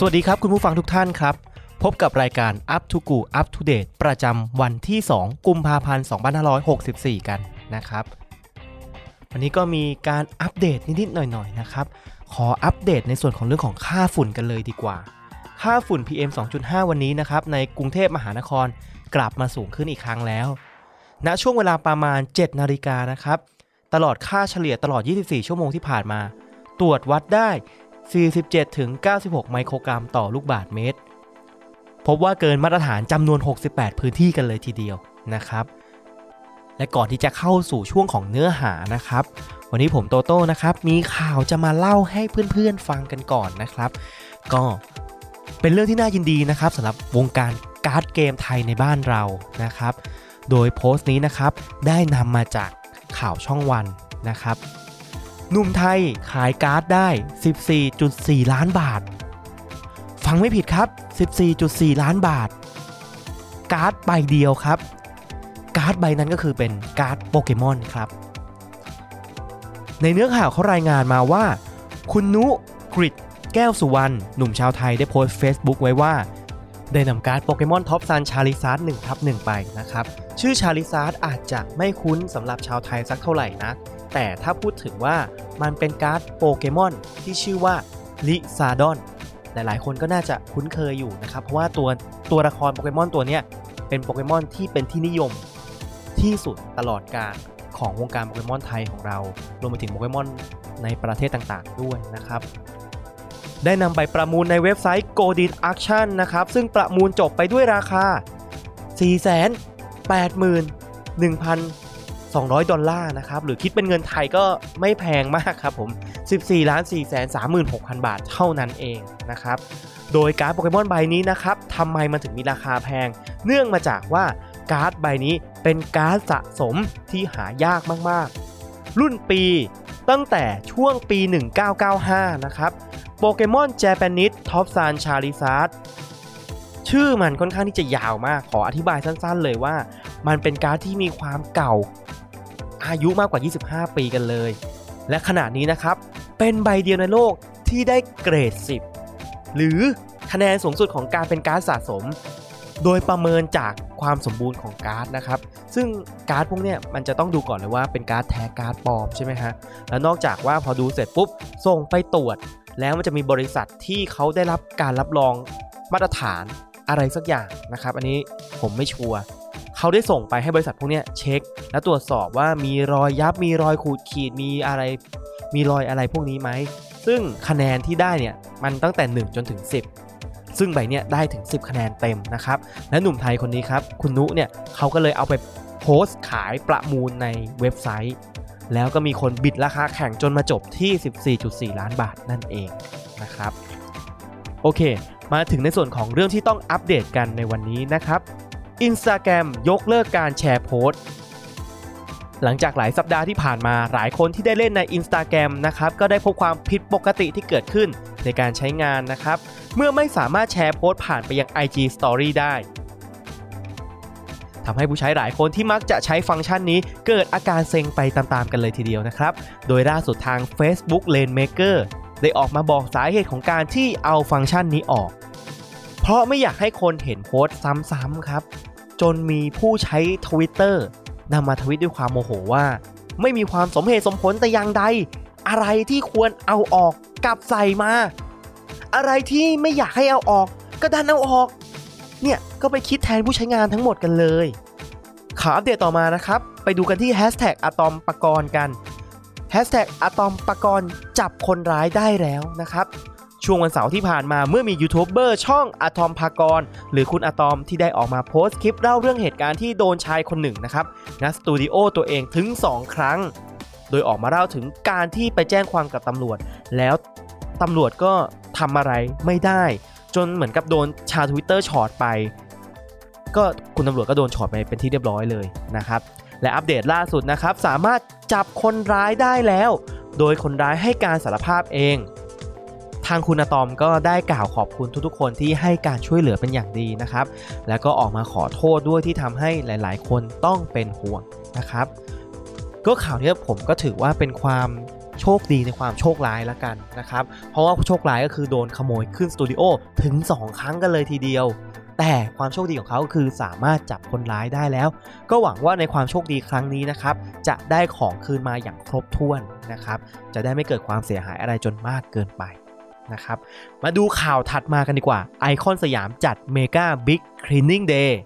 สวัสดีครับ คุณผู้ฟังทุกท่านครับ พบกับรายการ Up to Go Up to Date ประจำวันที่ 2 กุมภาพันธ์ 2564 กันนะครับ วันนี้ก็มีการอัปเดตนิด ๆ หน่อย ๆ นะครับ ขออัปเดตในส่วนของเรื่องของค่าฝุ่นกันเลยดีกว่า ค่าฝุ่น PM 2.5 วันนี้นะครับ ในกรุงเทพมหานครกลับมาสูงขึ้นอีกครั้งแล้วณช่วงเวลาประมาณ 7 นาฬิกานะครับ ตลอดค่าเฉลี่ยตลอด 24 ชั่วโมงที่ผ่านมา ตรวจวัดได้ 47-96 ไมโครกรัมต่อลูกบาศก์เมตร พบว่าเกินมาตรฐานจำนวน 68 พื้นที่กันเลยทีเดียวนะครับ และก่อนที่จะเข้าสู่ช่วงของเนื้อหานะครับ วันนี้ผมโตโต้นะครับ มีข่าวจะมาเล่าให้เพื่อนๆฟังกันก่อนนะครับ ก็เป็นเรื่องที่น่ายินดีนะครับสำหรับวงการการ์ดเกมไทยในบ้านเรานะครับ โดยโพสต์นี้นะครับได้นำมาจากข่าวช่องวันนะครับ หนุ่มไทยขายการ์ดได้ 14.4 ล้านบาท ฟังไม่ผิดครับ 14.4 ล้านบาท การ์ดใบเดียวครับ การ์ดใบนั้นก็คือเป็นการ์ดโปเกมอนครับ ในเนื้อข่าวเขารายงานมาว่า คุณนุกริดแก้วสุวรรณหนุ่มชาวไทยได้โพสต์ Facebook ไว้ว่า ได้นำการ์ดโปเกมอน Topsun Charizard 1ทับ1ไปนะครับ ชื่อ Charizard อาจจะไม่คุ้นสำหรับชาวไทยสักเท่าไหร่นะ แต่ถ้าพูดถึงว่ามันเป็นการ์ดโปเกมอนที่ชื่อว่าลิซาร์ดอนหลายๆ คนก็น่าจะคุ้นเคยอยู่นะครับ เพราะว่าตัวตัวละครโปเกมอนตัวนี้เป็นโปเกมอนที่เป็นที่นิยมที่สุดตลอดกาลของวงการโปเกมอนไทยของเรา รวมไปถึงโปเกมอนในประเทศต่างๆ ด้วยนะครับ ได้นำไปประมูลในเว็บไซต์ Goldin Auction นะครับ ซึ่งประมูลจบไปด้วยราคา 200 ดอลลาร์นะครับ หรือคิดเป็นเงินไทยก็ไม่แพงมากครับผม 14ล้าน4 3 6 0 0 0 บาทเท่านั้นเองนะครับ โดยการ์ดโปเกมอนใบนี้นะครับทำไมมันถึงมีราคาแพง เนื่องมาจากว่าการ์ดใบนี้เป็นการ์ดสะสมที่หายากมากๆ รุ่นปีตั้งแต่ช่วงปี 1995 นะครับ โปเกมอน Japanese Topsun Charizard ชื่อมันค่อนข้างที่จะยาวมาก ขออธิบายสั้นๆเลยว่า มันเป็นการ์ดที่มีความเก่า อายุมากกว่า 25 ปีกันเลย และขณะนี้นะครับ เป็นใบเดียวในโลกที่ได้เกรด 10 หรือคะแนนสูงสุดของการเป็นการ์ดสะสม โดยประเมินจากความสมบูรณ์ของการ์ดนะครับ ซึ่งการ์ดพวกเนี้ยมันจะต้องดูก่อนเลยว่าเป็นการ์ดแท้การ์ดปลอมใช่ไหมฮะ แล้วนอกจากว่าพอดูเสร็จปุ๊บส่งไปตรวจ แล้วมันจะมีบริษัทที่เขาได้รับการรับรองมาตรฐาน อะไรสักอย่างนะครับ อันนี้ผมไม่ชัวร์เขาได้ส่งไปให้บริษัทพวกนี้เช็ค และตรวจสอบว่ามีรอยยับมีรอยขูดขีดมีอะไร มีรอยอะไรพวกนี้ไหมซึ่งคะแนนที่ได้เนี่ยมันตั้งแต่ 1 จนถึง 10 ซึ่งใบเนี้ยได้ถึง 10 คะแนนเต็มนะครับและหนุ่มไทยคนนี้ครับคุณนุเนี่ยเขาก็เลยเอาไปโพสต์ขายประมูลในเว็บไซต์ แล้วก็มีคนบิดราคาแข่งจนมาจบที่ 14.4 ล้านบาทนั่นเองนะครับโอเค มาถึงในส่วนของเรื่องที่ต้องอัปเดตกันในวันนี้นะครับ Instagram ยกเลิกการแชร์โพสต์หลังจากหลายสัปดาห์ที่ผ่านมาหลายคนที่ได้เล่นใน Instagram นะครับก็ได้พบความผิดปกติที่เกิดขึ้นในการใช้งานนะครับ เมื่อไม่สามารถแชร์โพสต์ผ่านไปยัง IG Story ได้ทำให้ผู้ใช้หลายคนที่มักจะใช้ฟังก์ชันนี้เกิดอาการเซ็งไปตามๆกันเลยทีเดียวนะครับ โดยล่าสุดทาง Facebook Rainmaker ได้ออกมาบอกสาเหตุของการที่เอาฟังก์ชันนี้ออก เพราะไม่อยากให้คนเห็นโพสต์ซ้ำๆครับ จนมีผู้ใช้ Twitter นำมาทวิตด้วยความโมโหว่า ไม่มีความสมเหตุสมผลแต่อย่างใด อะไรที่ควรเอาออกกลับใส่มา อะไรที่ไม่อยากให้เอาออก ก็ดันเอาออก เนี่ยก็ไปคิดแทนผู้ใช้งานทั้งหมดกันเลยข่าวอัปเดตต่อมานะครับ ไปดูกันที่แฮชแท็กอะตอมปกรณ์กันแฮชแท็กอะตอมปกรณ์จับคนร้ายได้แล้วนะครับ ช่วงวันเสาร์ที่ผ่านมาเมื่อมียูทูบเบอร์ช่องอะตอมปกรณ์ หรือคุณอะตอมที่ได้ออกมาโพสต์คลิปเล่าเรื่องเหตุการณ์ที่โดนชายคนหนึ่งนะครับงัดสตูดิโอตัวเองถึง 2 ครั้ง โดยออกมาเล่าถึงการที่ไปแจ้งความกับตำรวจ แล้วตำรวจก็ทำอะไรไม่ได้ จนเหมือนกับโดนชาวทวิตเตอร์ฉอดไป ก็คุณตำรวจก็โดนฉอดไปเป็นที่เรียบร้อยเลยนะครับและอัปเดตล่าสุดนะครับสามารถจับคนร้ายได้แล้ว โดยคนร้ายให้การสารภาพเอง ทางคุณอะตอมก็ได้กล่าวขอบคุณทุกๆ คนที่ให้การช่วยเหลือเป็นอย่างดีนะครับ แล้วก็ออกมาขอโทษด้วยที่ทำให้หลาย ๆ คนต้องเป็นห่วงนะครับ ก็ข่าวนี้ผมก็ถือว่าเป็นความโชคดีในความโชคร้ายละกันนะครับ เพราะว่าโชคร้ายก็คือโดนขโมยขึ้นสตูดิโอถึง 2 ครั้งกันเลยทีเดียว แต่ความโชคดีของเขาคือสามารถจับคนร้ายได้แล้ว ก็หวังว่าในความโชคดีครั้งนี้นะครับ จะได้ของคืนมาอย่างครบถ้วนนะครับ จะได้ไม่เกิดความเสียหายอะไรจนมากเกินไป นะครับ มาดูข่าวถัดมากันดีกว่า ไอคอนสยามจัด Mega Big Cleaning Day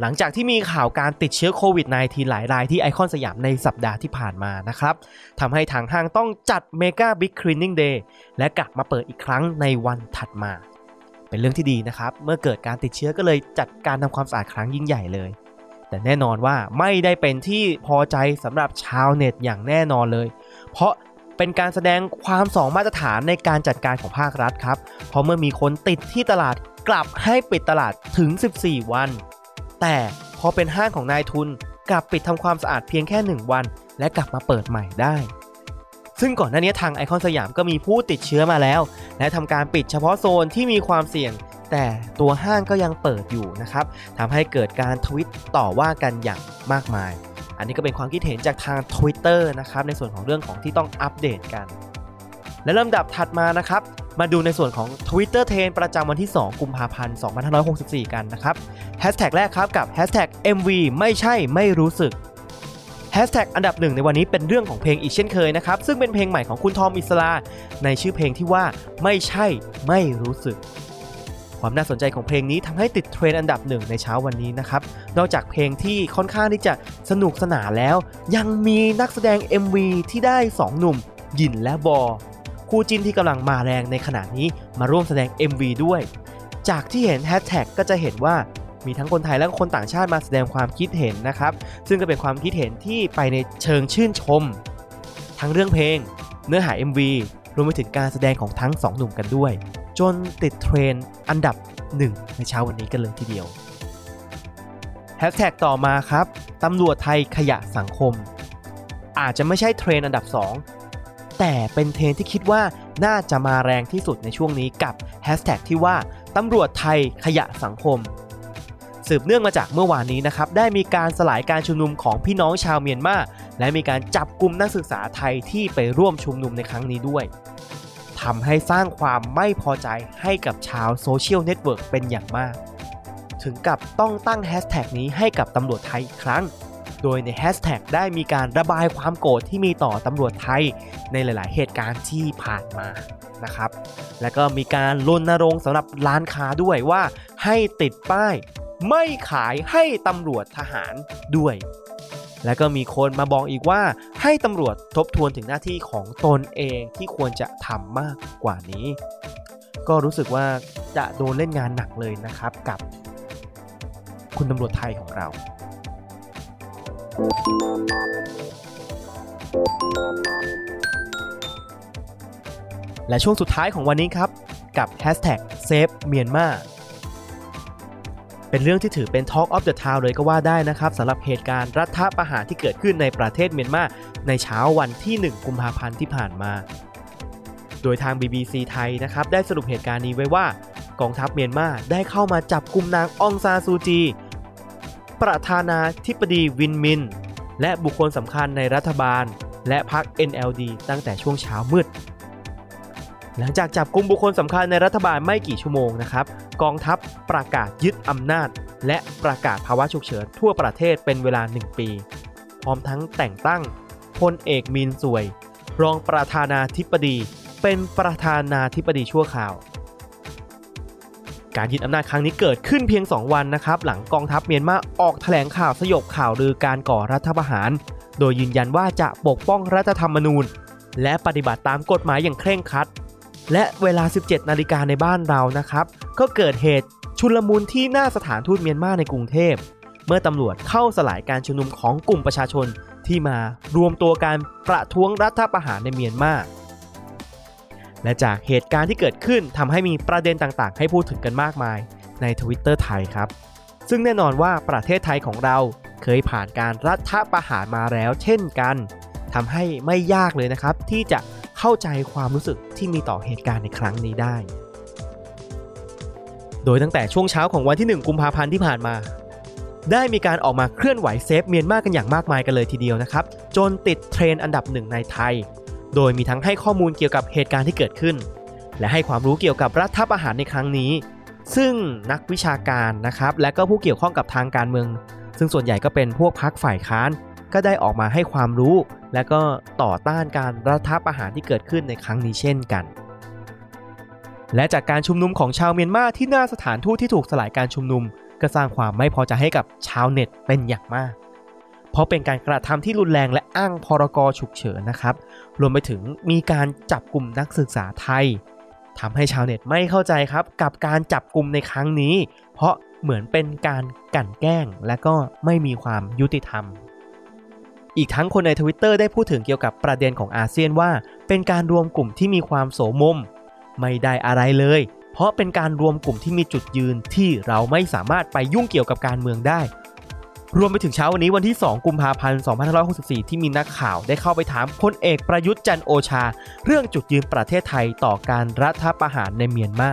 หลังจากที่มีข่าวการติดเชื้อโควิด -19 หลายรายที่ไอคอนสยามในสัปดาห์ที่ผ่านมานะครับทำให้ทางห้างต้องจัด Mega Big Cleaning Day และกลับมาเปิดอีกครั้งในวันถัดมา เป็นเรื่องที่ดีนะครับ เมื่อเกิดการติดเชื้อก็เลยจัดการทำความสะอาดครั้งยิ่งใหญ่เลย แต่แน่นอนว่าไม่ได้เป็นที่พอใจสำหรับชาวเน็ตอย่างแน่นอนเลย เพราะ เป็นการแสดงความสองมาตรฐานในการจัดการของภาครัฐครับ เพราะเมื่อมีคนติดที่ตลาดกลับให้ปิดตลาดถึง 14 วัน แต่พอเป็นห้างของนายทุนกลับปิดทำความสะอาดเพียงแค่ 1 วัน และกลับมาเปิดใหม่ได้ ซึ่งก่อนหน้านี้ทางไอคอนสยามก็มีผู้ติดเชื้อมาแล้ว และทำการปิดเฉพาะโซนที่มีความเสี่ยง แต่ตัวห้างก็ยังเปิดอยู่นะครับทำให้เกิดการทวิตต่อว่ากันอย่างมากมาย อันนี้ก็เป็นความคิดเห็นจากทาง Twitter นะครับในส่วนของเรื่องของที่ต้องอัปเดตกัน และลำดับถัดมานะครับมาดูในส่วนของ Twitter t r e n d ประจำวันที่ 2 กุมภาพันธ์ 2564 กันนะครับแฮชแท็กแรกครับกับแฮชแท็ก MV ไม่ใช่ไม่รู้สึกแฮชแท็กอันดับหนึ่งในวันนี้เป็นเรื่องของเพลงอีกเช่นเคยนะครับ ซึ่งเป็นเพลงใหม่ของคุณทอมอิสลาในชื่อเพลงที่ว่าไม่ใช่ไม่รู้สึก ความน่าสนใจของเพลงนี้ทำให้ติดเทรนด์อันดับหนึ่งในเช้าวันนี้นะครับ นอกจากเพลงที่ค่อนข้างที่จะสนุกสนานแล้ว ยังมีนักแสดง MV ที่ได้ 2 หนุ่ม ยินและบอ คู่จิ้นที่กำลังมาแรงในขณะนี้มาร่วมแสดง MV ด้วย จากที่เห็นแฮชแท็กก็จะเห็นว่ามีทั้งคนไทยและคนต่างชาติมาแสดงความคิดเห็นนะครับ ซึ่งก็เป็นความคิดเห็นที่ไปในเชิงชื่นชม ทั้งเรื่องเพลง เนื้อหา MV รวมไปถึงการแสดงของทั้งสองหนุ่มกันด้วย จนติดเทรนด์อันดับหนึ่งในเช้าวันนี้กันเลยทีเดียวแฮชแท็กต่อมาครับตำรวจไทยขยะสังคม อาจจะไม่ใช่เทรนด์อันดับ 2 แต่เป็นเทรนด์ที่คิดว่าน่าจะมาแรงที่สุดในช่วงนี้กับแฮชแท็กที่ว่าตำรวจไทยขยะสังคม สืบเนื่องมาจากเมื่อวานนี้นะครับ ได้มีการสลายการชุมนุมของพี่น้องชาวเมียนมาและมีการจับกลุ่มนักศึกษาไทยที่ไปร่วมชุมนุมในครั้งนี้ด้วย ทำให้สร้างความไม่พอใจให้กับชาวโซเชียลเน็ตเวิร์กเป็นอย่างมาก ถึงกับต้องตั้งแฮชแท็กนี้ให้กับตำรวจไทยอีกครั้ง โดยในแฮชแท็กได้มีการระบายความโกรธที่มีต่อตำรวจไทยในหลาย ๆ เหตุการณ์ที่ผ่านมานะครับ และก็มีการรณรงค์สำหรับร้านค้าด้วยว่าให้ติดป้าย ไม่ขายให้ตำรวจทหารด้วย และก็มีคนมาบอกอีกว่าให้ตำรวจทบทวนถึงหน้าที่ของตนเองที่ควรจะทำมากกว่านี้ ก็รู้สึกว่าจะโดนเล่นงานหนักเลยนะครับกับคุณตำรวจไทยของเรา และช่วงสุดท้ายของวันนี้ครับ กับ Hashtag Save Myanmar เป็นเรื่องที่ถือเป็น Talk of the Town เลยก็ว่าได้นะครับสำหรับเหตุการณ์รัฐประหารที่เกิดขึ้นในประเทศเมียนมาในเช้าวันที่ 1 กุมภาพันธ์ที่ผ่านมา โดยทาง BBC ไทยนะครับได้สรุปเหตุการณ์นี้ไว้ว่ากองทัพเมียนมาได้เข้ามาจับกลุ่มนางองซาซูจี ประธานาธิบดีวินมิน และบุคคลสำคัญในรัฐบาล และพรรค NLD ตั้งแต่ช่วงเช้ามืด หลังจากจับกลุ่มบุคคลสำคัญในรัฐบาลไม่กี่ชั่วโมงนะครับ กองทัพประกาศยึดอำนาจ และประกาศภาวะฉุกเฉินทั่วประเทศเป็นเวลา 1 ปี พร้อมทั้งแต่งตั้งพลเอกมินสวย รองประธานาธิบดี เป็นประธานาธิบดีชั่วคราว การยึดอำนาจครั้งนี้เกิดขึ้นเพียง 2 วันนะครับ หลังกองทัพเมียนมาออกแถลงข่าวสยบข่าวลือการก่อรัฐประหาร โดยยืนยันว่าจะปกป้องรัฐธรรมนูญ และปฏิบัติตามกฎหมายอย่างเคร่งครัด และเวลา 17 นาฬิกาในบ้านเรานะครับ ก็เกิดเหตุชุลมุนที่หน้าสถานทูตเมียนมาในกรุงเทพ เมื่อตำรวจเข้าสลายการชุมนุมของกลุ่มประชาชนที่มารวมตัวการประท้วงรัฐประหารในเมียนมาและจากเหตุการณ์ที่เกิดขึ้นทำให้มีประเด็นต่างๆ ให้พูดถึงกันมากมายใน Twitter ไทยครับ ซึ่งแน่นอนว่าประเทศไทยของเราเคยผ่านการรัฐประหารมาแล้วเช่นกันทำให้ไม่ยากเลยนะครับ ที่จะ เข้าใจความรู้สึกที่มีต่อเหตุการณ์ในครั้งนี้ได้ โดยตั้งแต่ช่วงเช้าของวันที่ 1 กุมภาพันธ์ที่ผ่านมา ได้มีการออกมาเคลื่อนไหว save เมียนมากันอย่างมากมายกันเลยทีเดียวนะครับ จนติดเทรนด์อันดับหนึ่งในไทย โดยมีทั้งให้ข้อมูลเกี่ยวกับเหตุการณ์ที่เกิดขึ้น และให้ความรู้เกี่ยวกับรัฐประหารในครั้งนี้ ซึ่งนักวิชาการนะครับและก็ผู้เกี่ยวข้องกับทางการเมือง ซึ่งส่วนใหญ่ก็เป็นพวกพรรคฝ่ายค้าน ก็ได้ออกมาให้ความรู้ และก็ต่อต้านการรัฐประหารที่เกิดขึ้นในครั้งนี้เช่นกัน และจากการชุมนุมของชาวเมียนมาที่หน้าสถานทูตที่ถูกสลายการชุมนุม ก็สร้างความไม่พอใจให้กับชาวเน็ตเป็นอย่างมาก เพราะเป็นการกระทำที่รุนแรงและอ้างพรกฉุกเฉินนะครับ รวมไปถึงมีการจับกลุ่มนักศึกษาไทยทำให้ชาวเน็ตไม่เข้าใจครับ กับการจับกลุ่มในครั้งนี้ เพราะเหมือนเป็นการกั่นแกล้งและก็ไม่มีความยุติธรรม อีกทั้งคนใน Twitter ได้พูดถึงเกี่ยวกับประเด็นของอาเซียนว่า เป็นการรวมกลุ่มที่มีความโสมม ไม่ได้อะไรเลย เพราะเป็นการรวมกลุ่มที่มีจุดยืนที่เราไม่สามารถไปยุ่งเกี่ยวกับการเมืองได้ รวมไปถึงเช้าวันนี้วันที่ 2 กุมภาพันธ์ 2564 ที่มีนักข่าวได้เข้าไปถามพลเอกประยุทธ์จันโอชา เรื่องจุดยืนประเทศไทยต่อการรัฐประหารในเมียนมา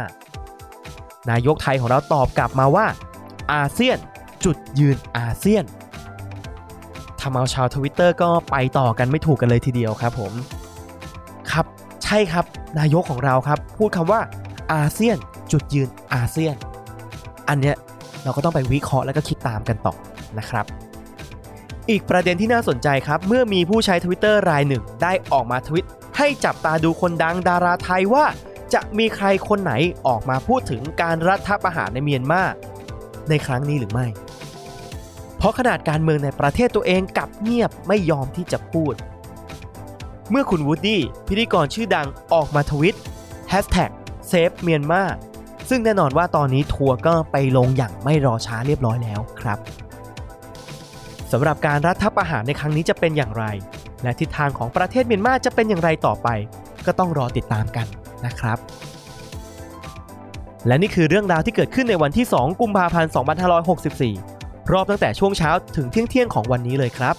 นายกไทยของเราตอบกลับมาว่า อาเซียน จุดยืนอาเซียน ทำเอาชาวทวิตเตอร์ก็ไปต่อกันไม่ถูกกันเลยทีเดียวครับผมครับใช่ครับนายกของเราครับ พูดคำว่าอาเซียนจุดยืนอาเซียน อันเนี้ยเราก็ต้องไปวิเคราะห์แล้วก็คิดตามกันต่อนะครับ อีกประเด็นที่น่าสนใจครับ เมื่อมีผู้ใช้ Twitter รายหนึ่ง ได้ออกมาทวิต ให้จับตาดูคนดังดาราไทยว่า จะมีใครคนไหนออกมาพูดถึงการรัฐประหารในเมียนมาในครั้งนี้หรือไม่ เพราะขนาดการเมืองในประเทศตัวเองกลับเงียบไม่ยอมที่จะพูด เมื่อคุณวูดดี้พิธีกรชื่อดังออกมาทวิต Hashtag Save Myanmar ซึ่งแน่นอนว่าตอนนี้ทัวร์ก็ไปลงอย่างไม่รอช้าเรียบร้อยแล้วครับสำหรับการรัฐประหารในครั้งนี้จะเป็นอย่างไร และทิศทางของประเทศเมียนมาจะเป็นอย่างไรต่อไป ก็ต้องรอติดตามกันนะครับ และนี่คือเรื่องราวที่เกิดขึ้นในวันที่ 2 กุมภาพันธ์ 2564 รอบตั้งแต่ช่วงเช้าถึงเที่ยงเที่ยงของวันนี้เลยครับ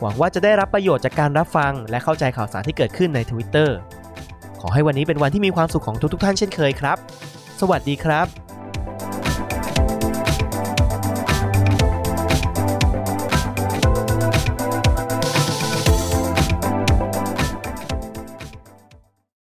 หวังว่าจะได้รับประโยชน์จากการรับฟัง และเข้าใจข่าวสารที่เกิดขึ้นใน Twitter ขอให้วันนี้เป็นวันที่มีความสุขของทุกๆท่านเช่นเคยครับ สวัสดีครับ